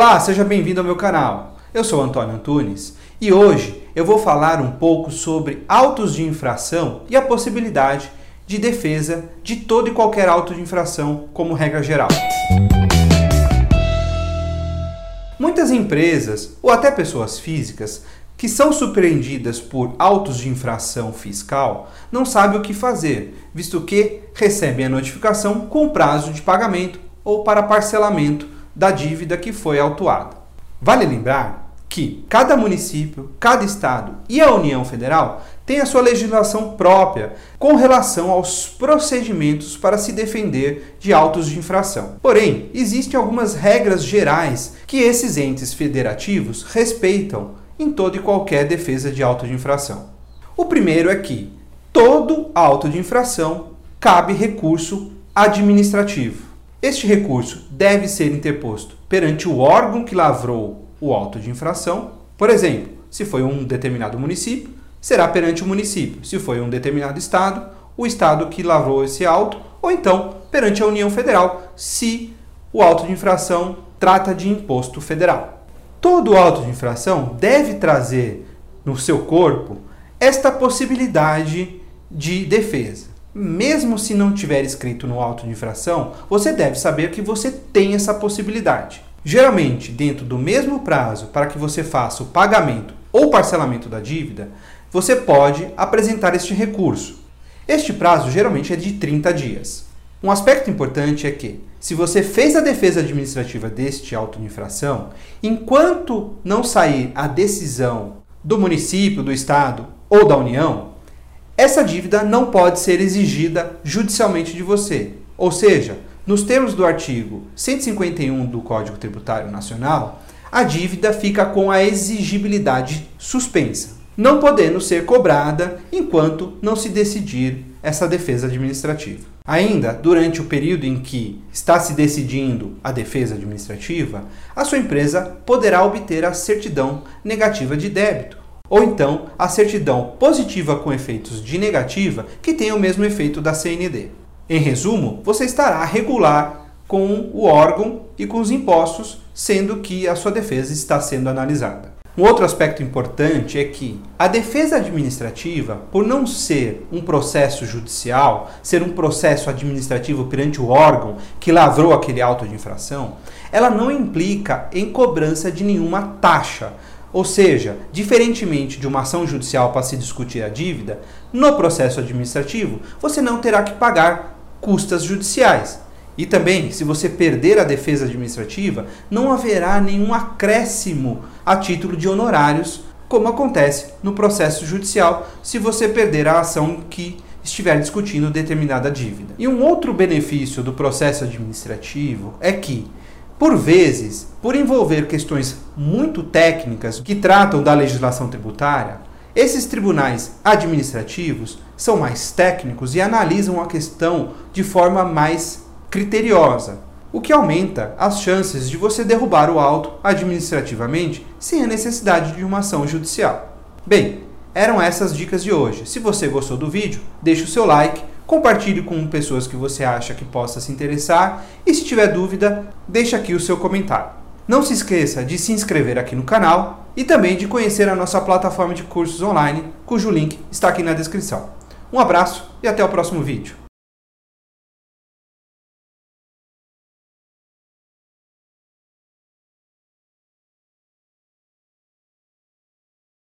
Olá, seja bem-vindo ao meu canal. Eu sou Antônio Antunes e hoje eu vou falar um pouco sobre autos de infração e a possibilidade de defesa de todo e qualquer auto de infração como regra geral. Muitas empresas ou até pessoas físicas que são surpreendidas por autos de infração fiscal não sabem o que fazer, visto que recebem a notificação com prazo de pagamento ou para parcelamento da dívida que foi autuada. Vale lembrar que cada município, cada estado e a União Federal tem a sua legislação própria com relação aos procedimentos para se defender de autos de infração. Porém, existem algumas regras gerais que esses entes federativos respeitam em toda e qualquer defesa de auto de infração. O primeiro é que todo auto de infração cabe recurso administrativo. Este recurso deve ser interposto perante o órgão que lavrou o auto de infração. Por exemplo, se foi um determinado município, será perante o município. Se foi um determinado estado, o estado que lavrou esse auto, ou então perante a União Federal, se o auto de infração trata de imposto federal. Todo auto de infração deve trazer no seu corpo esta possibilidade de defesa. Mesmo se não tiver escrito no auto de infração, você deve saber que você tem essa possibilidade. Geralmente, dentro do mesmo prazo para que você faça o pagamento ou parcelamento da dívida, você pode apresentar este recurso. Este prazo geralmente é de 30 dias. Um aspecto importante é que, se você fez a defesa administrativa deste auto de infração, enquanto não sair a decisão do município, do estado ou da União, essa dívida não pode ser exigida judicialmente de você. Ou seja, nos termos do artigo 151 do Código Tributário Nacional, a dívida fica com a exigibilidade suspensa, não podendo ser cobrada enquanto não se decidir essa defesa administrativa. Ainda, durante o período em que está se decidindo a defesa administrativa, a sua empresa poderá obter a certidão negativa de débito, ou então a certidão positiva com efeitos de negativa que tem o mesmo efeito da CND. Em resumo, você estará regular com o órgão e com os impostos, sendo que a sua defesa está sendo analisada. Um outro aspecto importante é que a defesa administrativa, por não ser um processo judicial, ser um processo administrativo perante o órgão que lavrou aquele auto de infração, ela não implica em cobrança de nenhuma taxa. Ou seja, diferentemente de uma ação judicial para se discutir a dívida, no processo administrativo você não terá que pagar custas judiciais. E também, se você perder a defesa administrativa, não haverá nenhum acréscimo a título de honorários, como acontece no processo judicial, se você perder a ação que estiver discutindo determinada dívida. E um outro benefício do processo administrativo é que, por vezes, por envolver questões muito técnicas que tratam da legislação tributária, esses tribunais administrativos são mais técnicos e analisam a questão de forma mais criteriosa, o que aumenta as chances de você derrubar o auto administrativamente sem a necessidade de uma ação judicial. Bem, eram essas dicas de hoje. Se você gostou do vídeo, deixe o seu like, compartilhe com pessoas que você acha que possa se interessar e se tiver dúvida, deixe aqui o seu comentário. Não se esqueça de se inscrever aqui no canal e também de conhecer a nossa plataforma de cursos online, cujo link está aqui na descrição. Um abraço e até o próximo vídeo.